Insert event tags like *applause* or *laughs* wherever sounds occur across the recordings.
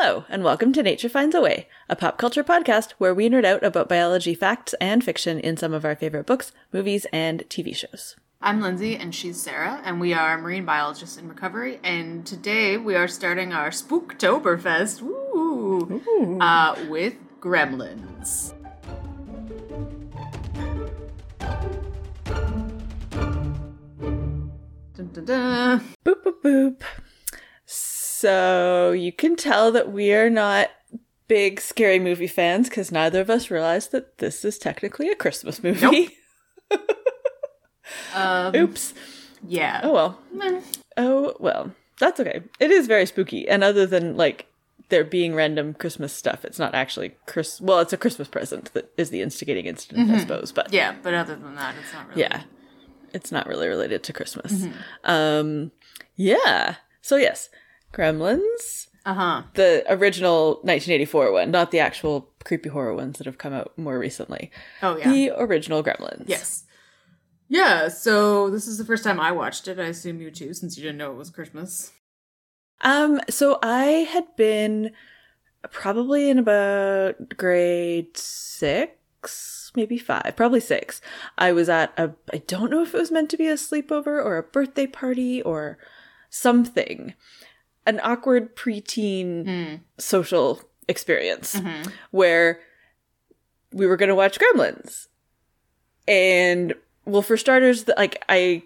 Hello, and welcome to Nature Finds a Way, a pop culture podcast where we nerd out about biology facts and fiction in some of our favorite books, movies, and TV shows. I'm Lindsay, and she's Sarah, and we are marine biologists in recovery. And today we are starting our Spooktoberfest woo, Uh, with Gremlins. Dun, dun, dun. Boop, boop, boop. So you can tell that we are not big scary movie fans because neither of us realized that this is technically a Christmas movie. *laughs* Um, Oops. Yeah. Oh well. Oh well. That's okay. It is very spooky, and other than like there being random Christmas stuff, it's not actually Chris. Well, it's a Christmas present that is the instigating incident, I suppose. But Yeah, but other than that, it's not really. yeah, it's not really related to Christmas. Um, yeah. So yes, Gremlins, Uh huh. the original 1984 one, not the actual creepy horror ones that have come out more recently. Oh yeah. The original Gremlins. Yes. Yeah, so this is the first time I watched it. I assume you too, since you didn't know it was Christmas. Um, so I had been probably in about grade six, maybe five, probably six. I was at a, I don't know if it was meant to be a sleepover or a birthday party or something, an awkward preteen Hmm. social experience Mm-hmm. where we were going to watch Gremlins. And well, for starters, like I,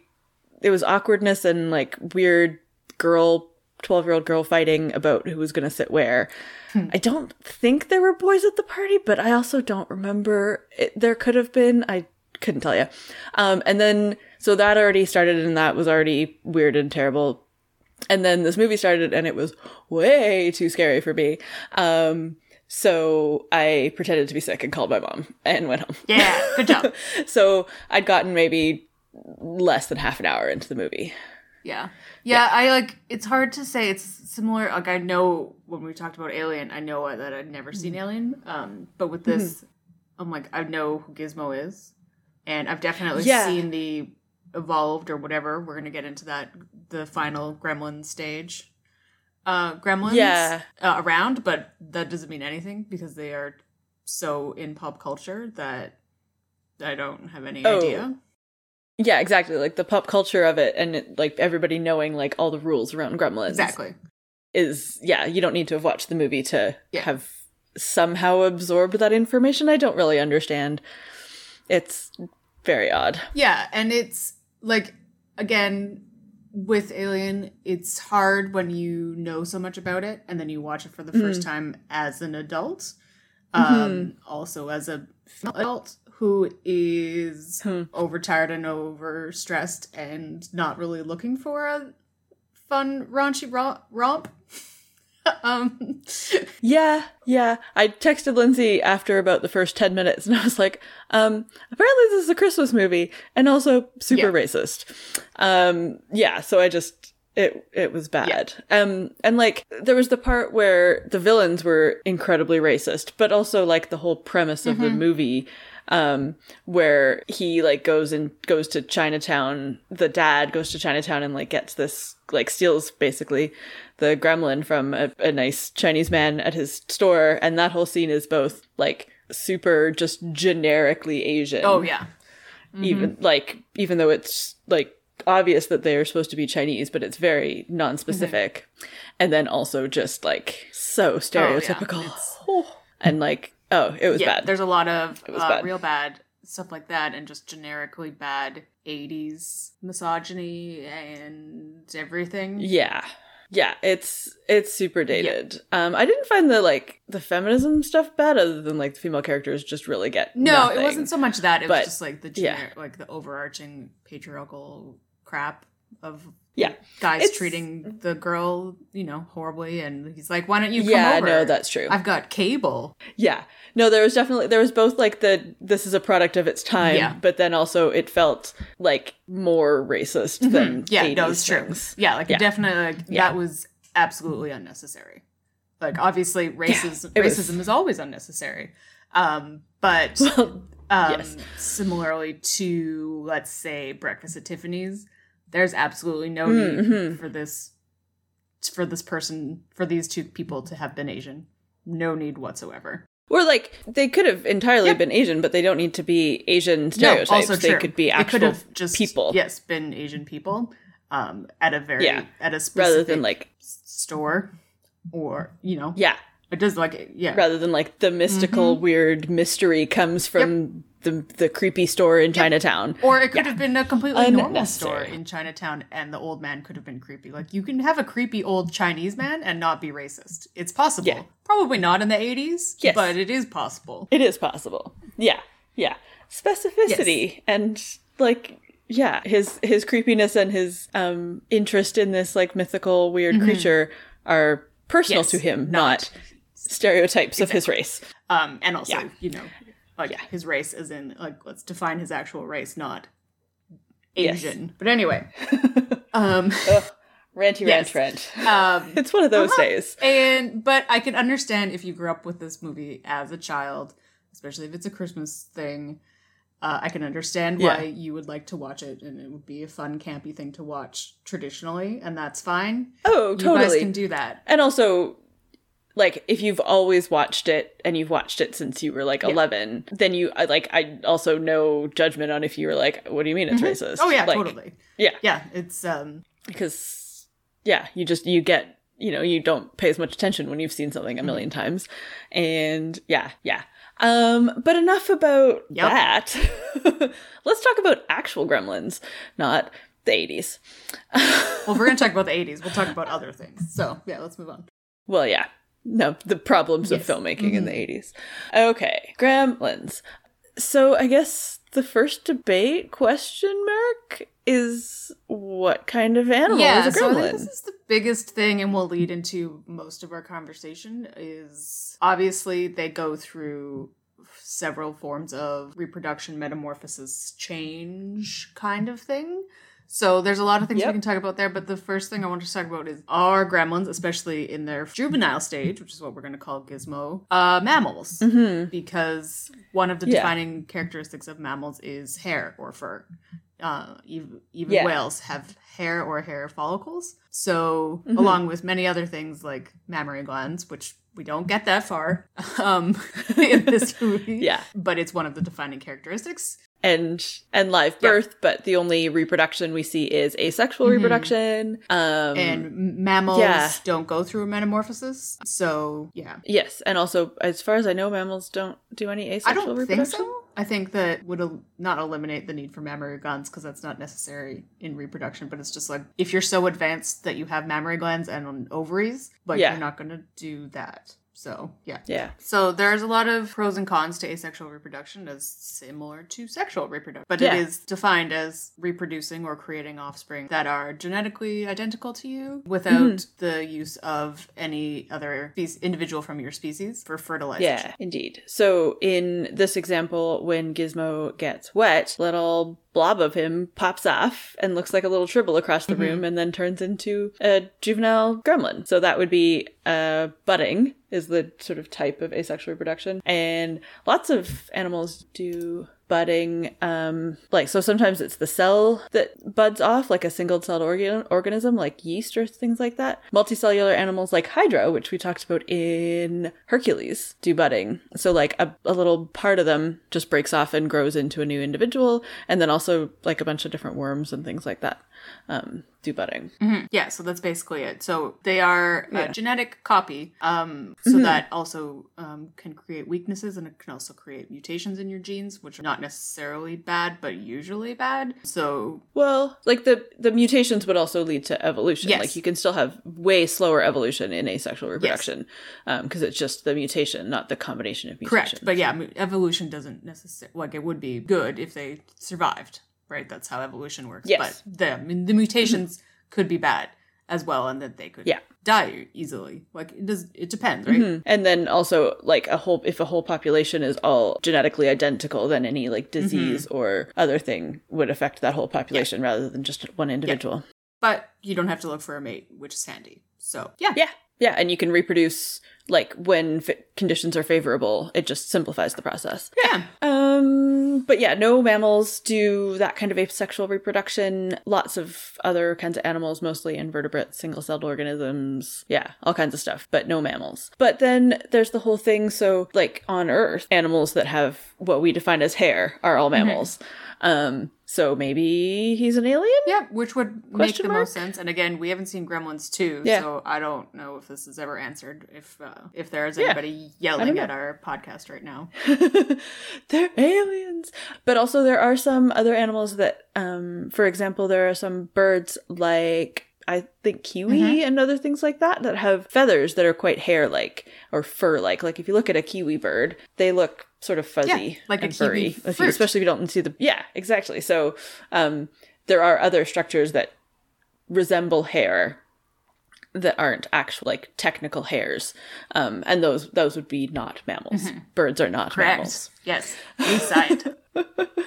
it was awkwardness and like weird girl, 12 year old girl fighting about who was going to sit where. I don't think there were boys at the party, but I also don't remember. It, there could have been. I couldn't tell you. Um, and then, so that already started and that was already weird and terrible. And then this movie started and it was way too scary for me. Um, so I pretended to be sick and called my mom and went home. Yeah, good job. *laughs* So I'd gotten maybe less than half an hour into the movie. Yeah. yeah. I like it's hard to say it's similar like I know when we talked about Alien, I know that I'd never seen Alien. Um but with this I'm like I know who Gizmo is and I've definitely Yeah. seen the evolved or whatever. We're going to get into that the final gremlin stage. Uh gremlins Yeah. uh, around, but that doesn't mean anything because they are so in pop culture that I don't have any Oh. idea. Yeah, exactly. Like the pop culture of it and it, like everybody knowing like all the rules around Gremlins. Exactly. Is yeah, you don't need to have watched the movie to Yeah. have somehow absorbed that information. I don't really understand. It's very odd. Yeah, and it's like again with Alien, it's hard when you know so much about it and then you watch it for the first time as an adult. Um also as a female adult who is Hmm. overtired and overstressed and not really looking for a fun raunchy romp. *laughs* *laughs* um Yeah, yeah. I texted Lindsay after about the first 10 minutes and I was like, um, apparently this is a Christmas movie and also super Yeah. racist. Um, yeah, so I just, it, it was bad. Um, and like, there was the part where the villains were incredibly racist, but also like the whole premise of the movie, um, where he like goes and goes to Chinatown, the dad goes to Chinatown and like gets this, like steals basically the gremlin from a, a nice Chinese man at his store, and that whole scene is both like super just generically Asian. oh yeah. Even like even though it's like obvious that they're supposed to be Chinese, but it's very non-specific. And then also just like so stereotypical. It's- and like oh, it was yeah, bad. there's a lot of uh, bad. real bad stuff like that, and just generically bad '80s misogyny and everything. Yeah. Yeah, it's it's super dated. Um I didn't find the like the feminism stuff bad other than like the female characters just really get No, nothing. it wasn't so much that. It But, was just like the yeah. like the overarching patriarchal crap of Yeah. guys It's- treating the girl, you know, horribly, and he's like, "Why don't you come Yeah, no, that's true. I've got cable." Yeah. No, there was definitely there was both like the this is a product of its time, Yeah. but then also it felt like more racist than Mm-hmm. Yeah, 80s no, it's true. things. Yeah, like Yeah. definitely like Yeah. that was absolutely unnecessary. Like obviously racism was- racism is always unnecessary. Um, but *laughs* Well, um yes. similarly to let's say Breakfast at Tiffany's, there's absolutely no Mm, need mhm. for this for this person, for these two people to have been Asian. No need whatsoever. Or like they could have entirely Yep. been Asian, but they don't need to be Asian stereotypes. No, also they true. could be They actual could have just people Yes, been Asian people. Um, at a very Yeah. at a specific rather than like store, or you know, yeah, it does like yeah, rather than like the mystical Mm-hmm. weird mystery comes from the the creepy store in Chinatown. Or it could have been a completely normal store in Chinatown, and the old man could have been creepy. Like you can have a creepy old Chinese man and not be racist. It's possible. Yeah. Probably not in the eighties, Yes. but it is possible. It is possible. Yeah. Yeah. Specificity and like yeah, his his creepiness and his um interest in this like mythical weird creature are personal Mm-hmm. Yes, to him, not- not, stereotypes of his race. Um, and also, Yeah. you know, like Yeah. his race, as in like let's define his actual race, not Yes. Asian. But anyway, *laughs* um, Ranty Yes. rant rant. um, *laughs* It's one of those Uh-huh. days. And but I can understand if you grew up with this movie as a child, especially if it's a Christmas thing. Uh, I can understand why Yeah. you would like to watch it, and it would be a fun, campy thing to watch traditionally, and that's fine. Oh, You guys totally. can do that. and also like if you've always watched it and you've watched it since you were like 11 then you I like i also no judgment on if you were like what do you mean it's racist Oh yeah, Like, totally. yeah Yeah, it's um, because yeah you just you get you know you don't pay as much attention when you've seen something a 1000000 Mm-hmm. times and yeah yeah um but enough about Yep. that *laughs* let's talk about actual gremlins not the 80s well, if we're gonna talk *laughs* about the '80s, we'll talk about other things. So yeah, let's move on. Well, yeah. No, the problems Yes. of filmmaking in the mm-hmm. 80s. Okay, Gremlins. So I guess the first debate question mark is what kind of animal yeah, is a gremlin? think this is the biggest thing, and will lead into most of our conversation. Is obviously they go through several forms of reproduction, metamorphosis, change, kind of thing. So there's a lot of things Yep. we can talk about there, but the first thing I want to talk about is are gremlins, especially in their juvenile stage, which is what we're going to call Gizmo, uh, mammals hmm because one of the Yeah. defining characteristics of mammals is hair or fur. Uh, even even Yeah. whales have hair or hair follicles. So, Mhm. along with many other things like mammary glands, which we don't get that far *laughs* um, *laughs* in this *laughs* movie, Yeah. but it's one of the defining characteristics. And and live Yeah. birth, but the only reproduction we see is asexual Mhm. reproduction. Um and mammals yeah. don't go through a metamorphosis. So, yeah. yes, and also as far as I know mammals don't do any asexual I don't think so. I think that would el- not eliminate the need for mammary glands because that's not necessary in reproduction. But it's just like if you're so advanced that you have mammary glands and ovaries, but Yeah. you're not going to do that. So yeah. Yeah. So there's a lot of pros and cons to asexual reproduction as similar to sexual reproduction. But Yeah. it is defined as reproducing or creating offspring that are genetically identical to you without Mm-hmm. the use of any other species, individual from your species for fertilization. Yeah, indeed. So in this example, when Gizmo gets wet, little blob of him pops off and looks like a little tribble across the room and then turns into a juvenile gremlin. So that would be uh, budding is the sort of type of asexual reproduction. And lots of animals do budding um like so sometimes it's the cell that buds off like a single-celled organ- organism like yeast or things like that. Multicellular animals like hydra which we talked about in hercules do budding. So like a, a little part of them just breaks off and grows into a new individual and then also like a bunch of different worms and things like that um do budding Mm-hmm. Yeah, so that's basically it. So they are Yeah. a genetic copy, um, so Mhm. that also um, can create weaknesses and it can also create mutations in your genes, which are not necessarily bad, but usually bad. So well like the the mutations would also lead to evolution Yes. like you can still have way slower evolution in asexual reproduction because it's just the mutation not the combination of mutations correct, but yeah, evolution doesn't necessarily like it would be good if they survived, right? That's how evolution works. Yes. But the I mean, the mutations could be bad as well, and that they could Yeah. die easily. Like it does. It depends, right? Mhm. And then also like a whole if a whole population is all genetically identical, then any like disease or other thing would affect that whole population rather than just one individual. But you don't have to look for a mate, which is handy. So yeah. Yeah. Yeah, and you can reproduce like when f- conditions are favorable. It just simplifies the process. Yeah. Um, but yeah, no mammals do that kind of asexual reproduction. Lots of other kinds of animals, mostly invertebrate, single-celled organisms. Yeah, all kinds of stuff, but no mammals. But then there's the whole thing. So, like on Earth, animals that have what we define as hair are all mammals. Um, so maybe he's an alien. Yeah, which would make the mark? most sense. And again, we haven't seen Gremlins 2, Yeah. so I don't know if this is ever answered. If uh, if there is Yeah. anybody yelling at our podcast right now. *laughs* they're aliens. But also there are some other animals that um for example there are some birds like I think kiwi and other things like that that have feathers that are quite hair like or fur like. Like if you look at a kiwi bird, they look sort of fuzzy Yeah, like a and kiwi furry. If you- especially if you don't see the yeah, exactly. So um there are other structures that resemble hair that aren't actual like technical hairs. Um and those those would be not mammals. Birds are not Correct. mammals. Yes. Inside. *laughs*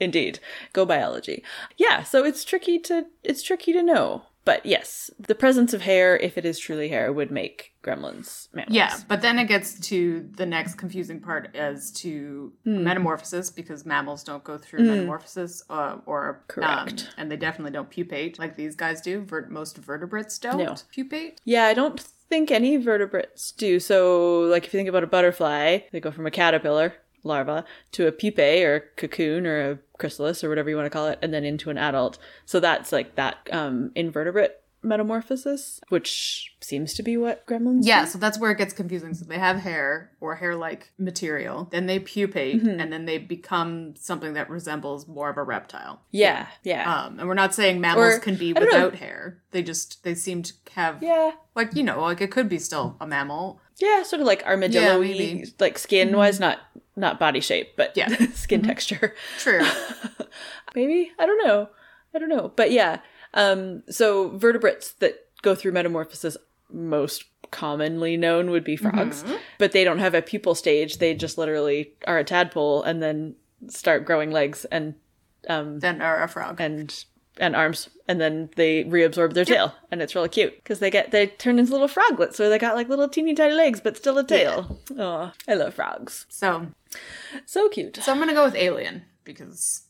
Indeed. Go biology. Yeah, so it's tricky to it's tricky to know. But yes, the presence of hair, if it is truly hair, would make gremlins mammals. yeah, but then it gets to the next confusing part as to Hmm. metamorphosis because mammals don't go through metamorphosis uh, or Correct. um, and they definitely don't pupate like these guys do. Most vertebrates don't No. pupate. Yeah, I don't think any vertebrates do. So, like if you think about a butterfly, they go from a caterpillar, larva, to a pupae or cocoon or a chrysalis or whatever you want to call it, and then into an adult. So that's like that um, invertebrate metamorphosis, which seems to be what gremlins Yeah, so that's where it gets confusing. So they have hair or hair-like material, then they pupate, Mm-hmm. and then they become something that resembles more of a reptile. Yeah, yeah. Um, and we're not saying mammals Or- can be don't know. without hair. They just they seem to have yeah. like you know like it could be still a mammal. Yeah, sort of like armadillo maybe. like skin wise, not not body shape, but Yeah. *laughs* skin texture. True. *laughs* Maybe I don't know. I don't know, but yeah. Um, so vertebrates that go through metamorphosis, most commonly known would be frogs, but they don't have a pupal stage. They just literally are a tadpole and then start growing legs and um then are a frog. and and arms, and then they reabsorb their tail, and it's really cute because they get they turn into little froglets, so they got like little teeny tiny legs, but still a tail. Oh, I love frogs. So So cute. so I'm gonna go with alien because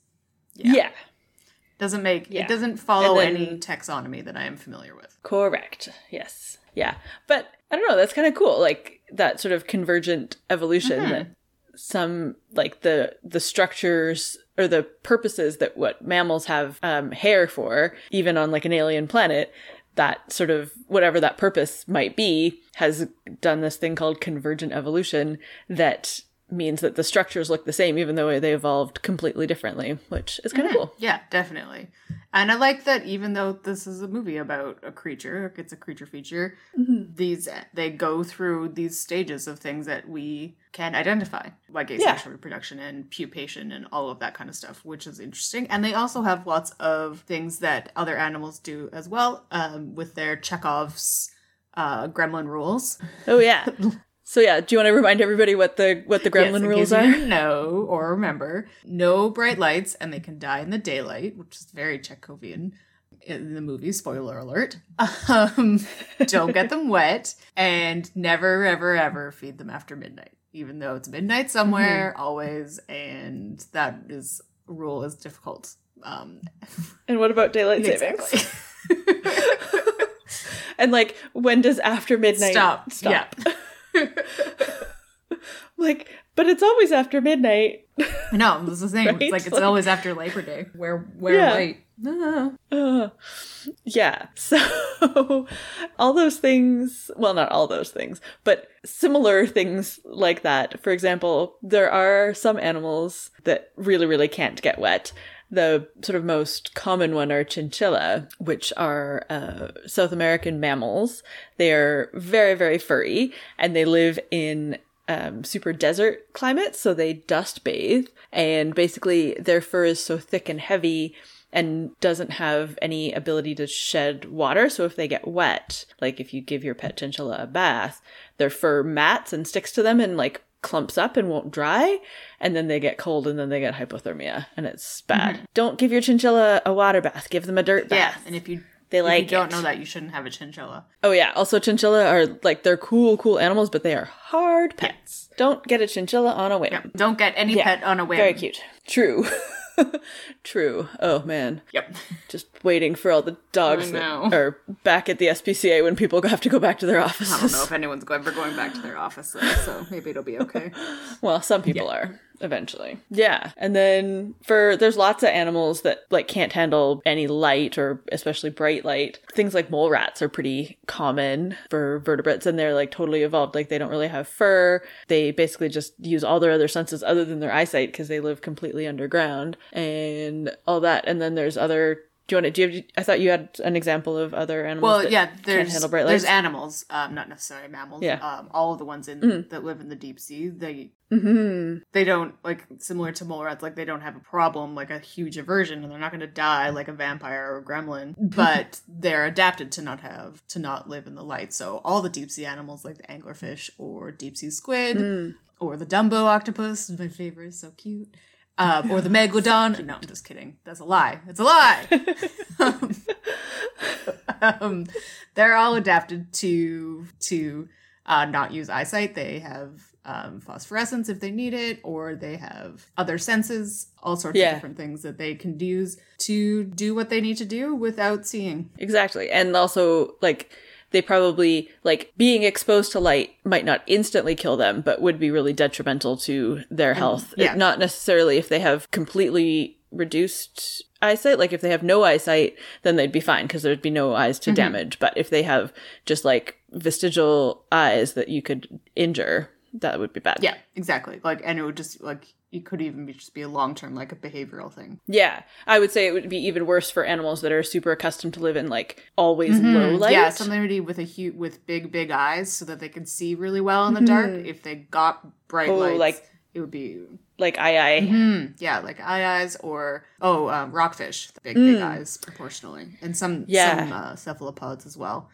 Yeah. yeah. doesn't make Yeah. it doesn't follow then- any taxonomy that I am familiar with. Correct. Yes. Yeah. But I don't know, that's kind of cool. Like that sort of convergent evolution mm-hmm. that some like the the structures or the purposes that what mammals have um, hair for, even on like an alien planet, that sort of whatever that purpose might be, has done this thing called convergent evolution that means that the structures look the same even though they evolved completely differently, which is kind of cool. Yeah, definitely. And I like that even though this is a movie about a creature, it's a creature feature, Mm-hmm. these they go through these stages of things that we can identify, like asexual reproduction and pupation and all of that kind of stuff, which is interesting. And they also have lots of things that other animals do as well, um, with their Chekhov's uh, gremlin rules. Oh yeah. *laughs* So yeah, do you want to remind everybody what the what the gremlin Yes, rules are? know or remember, no bright lights, and they can die in the daylight, which is very Chekhovian in the movie. Spoiler alert. Um, don't get them wet, and never, ever, ever feed them after midnight, even though it's midnight somewhere, Mm-hmm. always, and that is rule is difficult. Um, And what about daylight savings? *laughs* And like, when does after midnight Stop. Stop. Yeah. *laughs* Like, but it's always after midnight. No, this is the thing. *laughs* Right? It's like it's Like- always after Labor Day. Where where Yeah. light. Ah. Uh, yeah. *laughs* So all those things, well, not all those things, but similar things like that. For example, there are some animals that really, really can't get wet. The sort of most common one are chinchilla, which are uh, South American mammals. They are very, very furry and they live in um, super desert climates, so they dust bathe, and basically their fur is so thick and heavy and doesn't have any ability to shed water. So if they get wet, like if you give your pet chinchilla a bath, their fur mats and sticks to them and like clumps up and won't dry, and then they get cold and then they get hypothermia, and it's bad. Mm-hmm. Don't give your chinchilla a water bath. Give them a dirt Yeah, bath. and if you They if like you don't it. know that, you shouldn't have a chinchilla. Oh yeah. Also, chinchilla are like they're cool, cool animals, but they are hard pets. Don't get a chinchilla on a whim. Yep. Don't get any Yeah. pet on a whim. Very cute. True. *laughs* True. Oh man. Yep. *laughs* Just waiting for all the dogs that are back at the SPCA when people have to go back to their offices. I don't know if anyone's ever going back to their office though, so maybe it'll be okay. *laughs* Well, some people are eventually. Yeah. And then for there's lots of animals that like can't handle any light or especially bright light. Things like mole rats are pretty common for vertebrates and they're like totally evolved. Like they don't really have fur. They basically just use all their other senses other than their eyesight because they live completely underground and all that. And then there's other do you want to? Do you have? I thought you had an example of other animals. Well, yeah, there's there's animals, um, not necessarily mammals. Yeah. Um, all of the ones in that live in the deep sea, they hmm they don't like similar to mole rats. Like they don't have a problem, like a huge aversion, and they're not going to die like a vampire or a gremlin. *laughs* But they're adapted to not have to not live in the light. So all the deep sea animals, like the anglerfish or deep sea squid Mm. or the Dumbo octopus, my favorite, so cute. Um, or the megalodon. No, I'm just kidding. That's a lie. It's a lie. *laughs* um, *laughs* um, they're all adapted to to uh, not use eyesight. They have um, phosphorescence if they need it, or they have other senses, all sorts Yeah. of different things that they can use to do what they need to do without seeing. Exactly. And also, like, they probably, like, being exposed to light might not instantly kill them, but would be really detrimental to their mm-hmm. health. yeah. Not necessarily if they have completely reduced eyesight. Like, if they have no eyesight, then they'd be fine because there'd be no eyes to mm-hmm. damage. But if they have just, like, vestigial eyes that you could injure, that would be bad. Yeah, exactly. Like, and it would just like it could even be just be a long term, like a behavioral thing. Yeah. I would say it would be even worse for animals that are super accustomed to live in, like, always low light. Mm-hmm. Yeah, somebody with a huge with big big eyes so that they can see really well in the dark. If they got bright Mm-hmm. Oh, lights, like- it would be like, eye eye. Hmm, yeah, like aye-ayes or oh, um, rockfish, big big eyes proportionally, and some Mm. Yeah. some uh, cephalopods as well.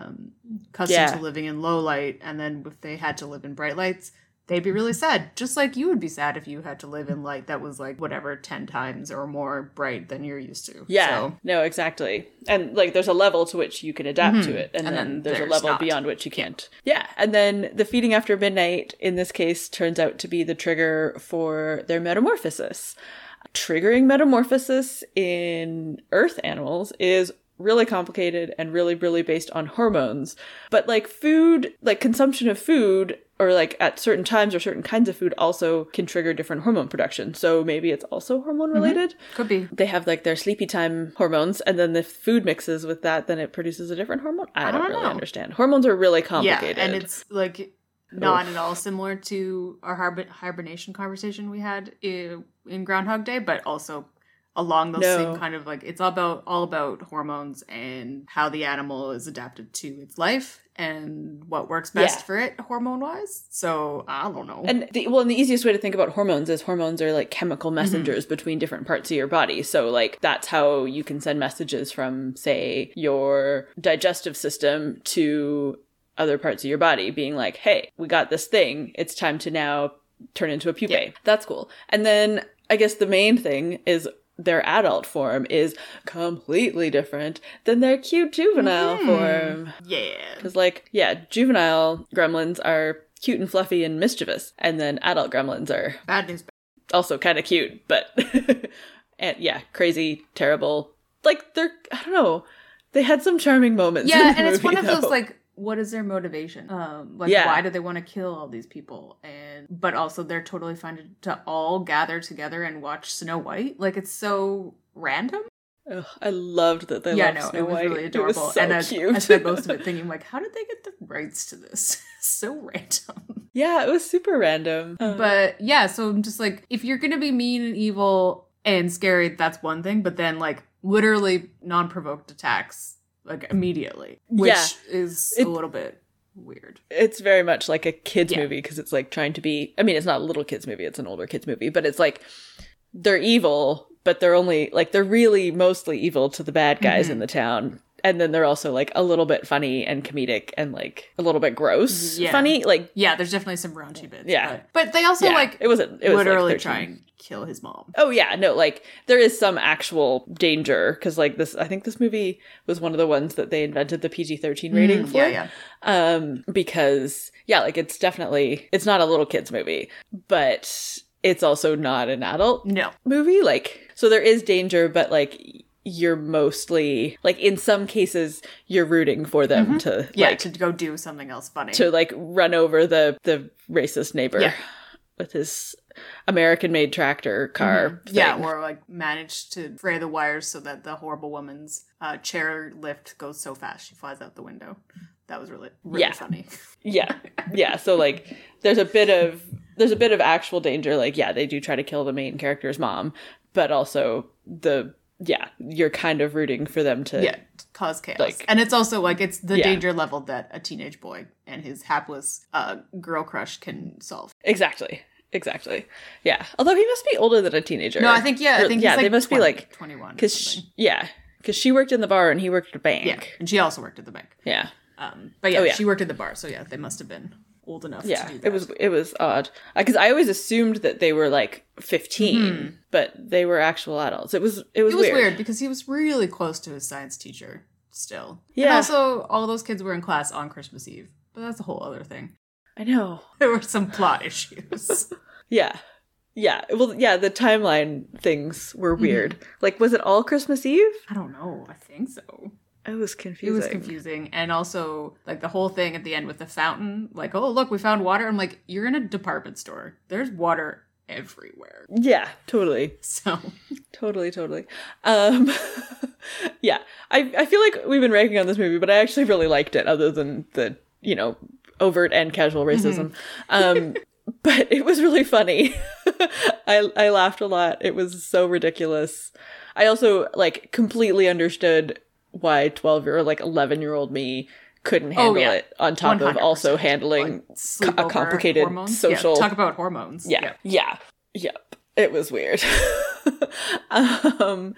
Um, accustomed Yeah. to living in low light, and then if they had to live in bright lights, they'd be really sad. Just like you would be sad if you had to live in light that was like whatever ten times or more bright than you're used to. Yeah, So, no, exactly. And like there's a level to which you can adapt to it, and, And then, then there's, a level not. beyond which you can't. Yeah, and then the feeding after midnight in this case turns out to be the trigger for their metamorphosis. Triggering metamorphosis in earth animals is really complicated and really really based on hormones. But like food, like consumption of food or like at certain times or certain kinds of food also can trigger different hormone production. So maybe it's also hormone mm-hmm. related could be. they have like their sleepy time hormones and then if food mixes with that then it produces a different hormone i, don't, don't really know. understand hormones are really complicated. Yeah, and it's like not at all similar to our hibernation conversation we had in, in Groundhog Day, but also along those No. same kind of like it's all about all about hormones and how the animal is adapted to its life and what works best Yeah. for it hormone wise. So I don't know. and the, well and the easiest way to think about hormones is hormones are like chemical mm-hmm. messengers between different parts of your body so like that's how you can send messages from say your digestive system to other parts of your body being like hey we got this thing it's time to now turn into a pupae that's cool and then i guess the main thing is their adult form is completely different than their cute juvenile mm-hmm. form yeah. because, like, yeah, juvenile gremlins are cute and fluffy and mischievous, and then adult gremlins are Bad news. also kind of cute, but *laughs* and yeah, crazy, terrible. Like they're, I don't know, they had some charming moments. Yeah, and it's one movie, of those like what is their motivation? Um like Yeah. why do they want to kill all these people? And but also they're totally fine to, to all gather together and watch Snow White. Like it's so random. Ugh, I loved that they yeah, no, Snow *laughs* it was White. really It was really adorable. so and I, cute. I spent most of it *laughs* thinking like, how did they get the rights to this? *laughs* so random. yeah, it was super random. Uh, But yeah, so I'm just like, if you're gonna be mean and evil and scary, that's one thing. But then like literally non-provoked attacks like immediately, which Yeah. is It- a little bit weird. it's very much like a kids Yeah. movie because it's like trying to be i mean it's not a little kids movie it's an older kids movie but it's like they're evil but they're only like they're really mostly evil to the bad guys Mm-hmm. in the town and then they're also like a little bit funny and comedic and like a little bit gross Yeah. funny. Like Yeah, there's definitely some raunchy bits. Yeah. but, but they also yeah, like it was it was literally like 13. try and kill his mom. Oh yeah, no, like there is some actual danger because like this, I think this movie was one of the ones that they invented the PG thirteen rating for. Mm, yeah, yeah. Um, because yeah, like it's definitely it's not a little kids movie, but it's also not an adult No. movie. Like so, there is danger, but like you're mostly like in some cases you're rooting for them to Mm-hmm. Yeah, like to go do something else funny. to like run over the the racist neighbor Yeah. with his American made tractor car. Mm-hmm. yeah, or like manage to fray the wires so that the horrible woman's uh, chair lift goes so fast she flies out the window. That was really really Yeah. funny. yeah yeah so like there's a bit of there's a bit of actual danger like yeah they do try to kill the main character's mom but also the yeah you're kind of rooting for them to Yeah, cause chaos. Like- and it's also like it's the Yeah. danger level that a teenage boy and his hapless uh, girl crush can solve. exactly exactly yeah although he must be older than a teenager No, I think yeah, I think yeah he's like they must 20, be like twenty one. because yeah because she worked in the bar and he worked at a bank yeah, and she also worked at the bank. yeah Um, but yeah, Oh, yeah. she worked at the bar, so yeah, they must have been old enough. yeah to do that. it was it was odd because i always assumed that they were like 15 but they were actual adults it was it was, Mm-hmm. It was weird. weird. because he was really close to his science teacher still. And Yeah. also, all those kids were in class on Christmas Eve, but that's a whole other thing. i know *laughs* There were some plot issues. *laughs* Yeah. Yeah. Well, yeah, the timeline things were Mm-hmm. weird. Like, was it all Christmas Eve? I don't know. I think so. It was confusing. It was confusing, and also like the whole thing at the end with the fountain. Like, oh look, we found water. I'm like, you're in a department store. There's water everywhere. Yeah, totally. *laughs* So Totally, totally. Um, *laughs* yeah. I, I feel like we've been ranking on this movie, but I actually really liked it, other than the, you know, overt and casual racism. Um, *laughs* but it was really funny. I, I laughed a lot. It was so ridiculous. I also, like, completely understood why 12 year or like 11 year old me couldn't handle Oh, yeah. it on top of also handling like, co- a complicated hormones. social Yeah, talk about hormones. yeah yeah yep it was weird *laughs* um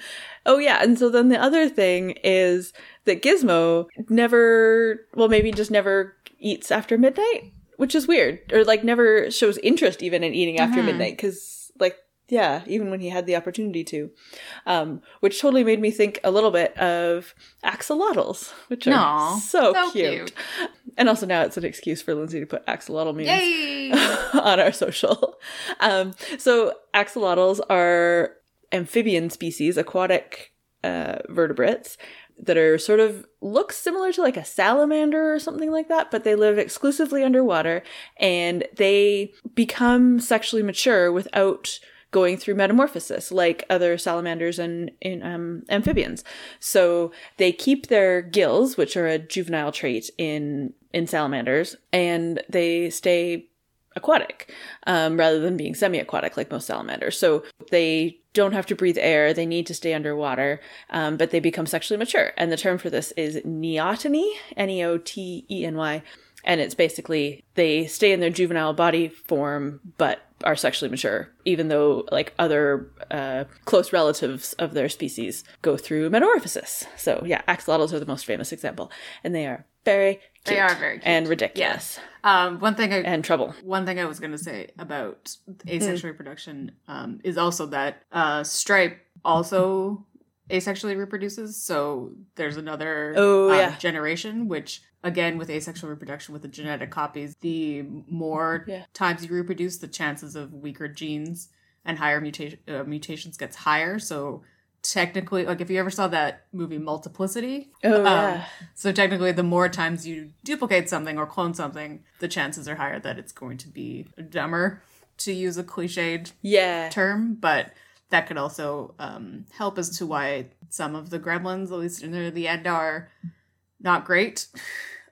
oh yeah and so then the other thing is that gizmo never well maybe just never eats after midnight which is weird or like never shows interest even in eating after Mhm. midnight because like yeah even when he had the opportunity to um which totally made me think a little bit of axolotls which are Aw, so, so cute. cute. and also now it's an excuse for lindsay to put axolotl memes *laughs* on our social. Um, so axolotls are amphibian species, aquatic uh, vertebrates that are sort of look similar to like a salamander or something like that, but they live exclusively underwater and they become sexually mature without going through metamorphosis like other salamanders and in um, amphibians. So they keep their gills, which are a juvenile trait in in salamanders, and they stay aquatic um, rather than being semi-aquatic like most salamanders. So they don't have to breathe air; they need to stay underwater, um, but they become sexually mature. And the term for this is neoteny, N-E-O-T-E-N-Y, and it's basically they stay in their juvenile body form but are sexually mature, even though like other uh, close relatives of their species go through metamorphosis. So yeah, axolotls are the most famous example, and they are very They are very cute. and ridiculous Um, one thing I and trouble. one thing I was gonna say about asexual reproduction um, is also that uh, Stripe also asexually reproduces. So there's another Oh, um, yeah. generation, which again with asexual reproduction with the genetic copies, the more Yeah. times you reproduce, the chances of weaker genes and higher mutation uh, mutations gets higher. So technically, like if you ever saw that movie Multiplicity, Oh um, so technically, the more times you duplicate something or clone something, the chances are higher that it's going to be dumber, to use a cliched yeah. term. But that could also um, help as to why some of the gremlins, at least near the end, are not great.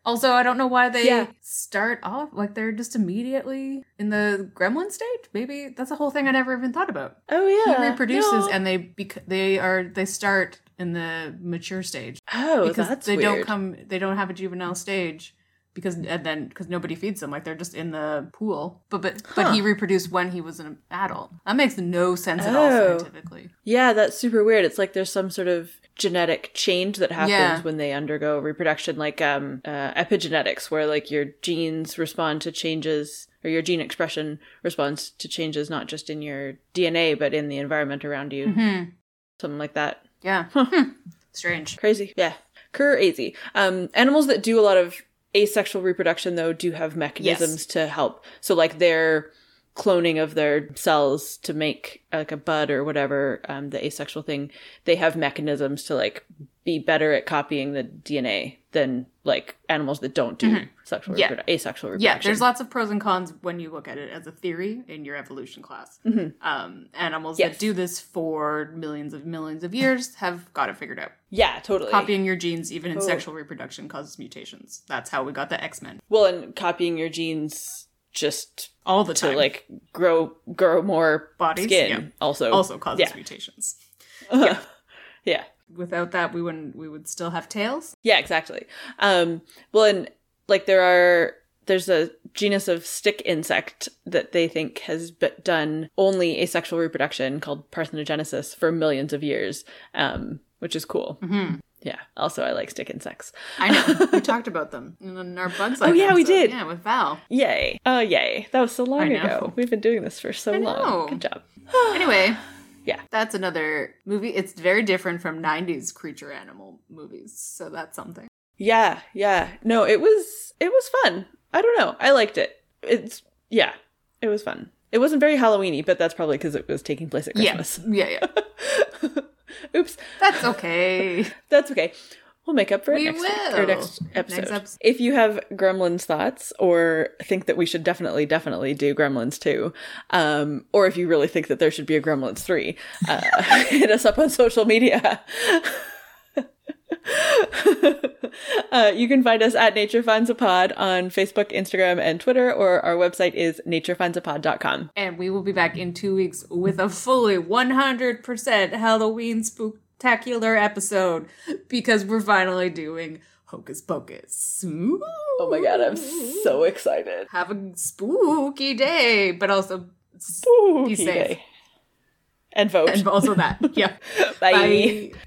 Also, I don't know why they Yeah. start off like they're just immediately in the gremlin stage. Maybe that's a whole thing I never even thought about. Oh yeah, He reproduces, No. and they bec- they are they start in the mature stage oh, because they weird. don't come they don't have a juvenile stage because and then because nobody feeds them like they're just in the pool but but but he reproduced when he was an adult that makes no sense at all Oh. scientifically Yeah, that's super weird. It's like there's some sort of genetic change that happens Yeah. when they undergo reproduction, like um, uh, epigenetics, where like your genes respond to changes or your gene expression responds to changes not just in your DNA but in the environment around you, Hmm. something like that. Yeah. Hmm. Strange. Crazy, yeah, crazy. Um, animals that do a lot of asexual reproduction though do have mechanisms to help. So like their cloning of their cells to make like a bud or whatever, um, the asexual thing, they have mechanisms to like be better at copying the DNA than like animals that don't do sexual Mm-hmm. Yeah. reprodu- asexual reproduction. Yeah, there's lots of pros and cons when you look at it as a theory in your evolution class. Um, animals Yes. that do this for millions of millions of years have got it figured out. yeah, totally. Copying your genes, even in sexual reproduction, causes mutations. That's how we got the X Men well, and copying your genes just all the to time. like grow grow more Bodies, skin yeah. also also causes yeah. mutations. *laughs* yeah. yeah. Without that, we wouldn't. We would still have tails. Yeah, exactly. Um, well, and like there are, there's a genus of stick insect that they think has done only asexual reproduction called parthenogenesis for millions of years, um, which is cool. Mm-hmm. Yeah. Also, I like stick insects. I know. *laughs* we talked about them in our bugs. Oh, yeah, we did. Yeah, with Val. Yay! Oh, yay! That was so long ago. We've been doing this for so long. Good job. Anyway, Yeah. that's another movie. It's very different from '90s creature animal movies, so that's something. Yeah, yeah. No, it was it was fun. I don't know. I liked it. It's yeah, it was fun. It wasn't very Halloweeny, but that's probably because it was taking place at Christmas. Yeah, yeah, yeah. *laughs* Oops, That's okay. *laughs* that's okay. We'll make up for it We next will. or next episode. Next episode. If you have Gremlins thoughts, or think that we should definitely, definitely do Gremlins two, um, or if you really think that there should be a Gremlins three, uh, *laughs* hit us up on social media. *laughs* uh, you can find us at Nature Finds a Pod on Facebook, Instagram, and Twitter, or our website is naturefindsaPod.com. And we will be back in two weeks with a fully 100% Halloween spectacular episode because we're finally doing Hocus Pocus. Ooh. Oh my god, I'm so excited. Have a spooky day, but also Spooky safe. day. And vote. and also that. Yeah. *laughs* Bye. Bye.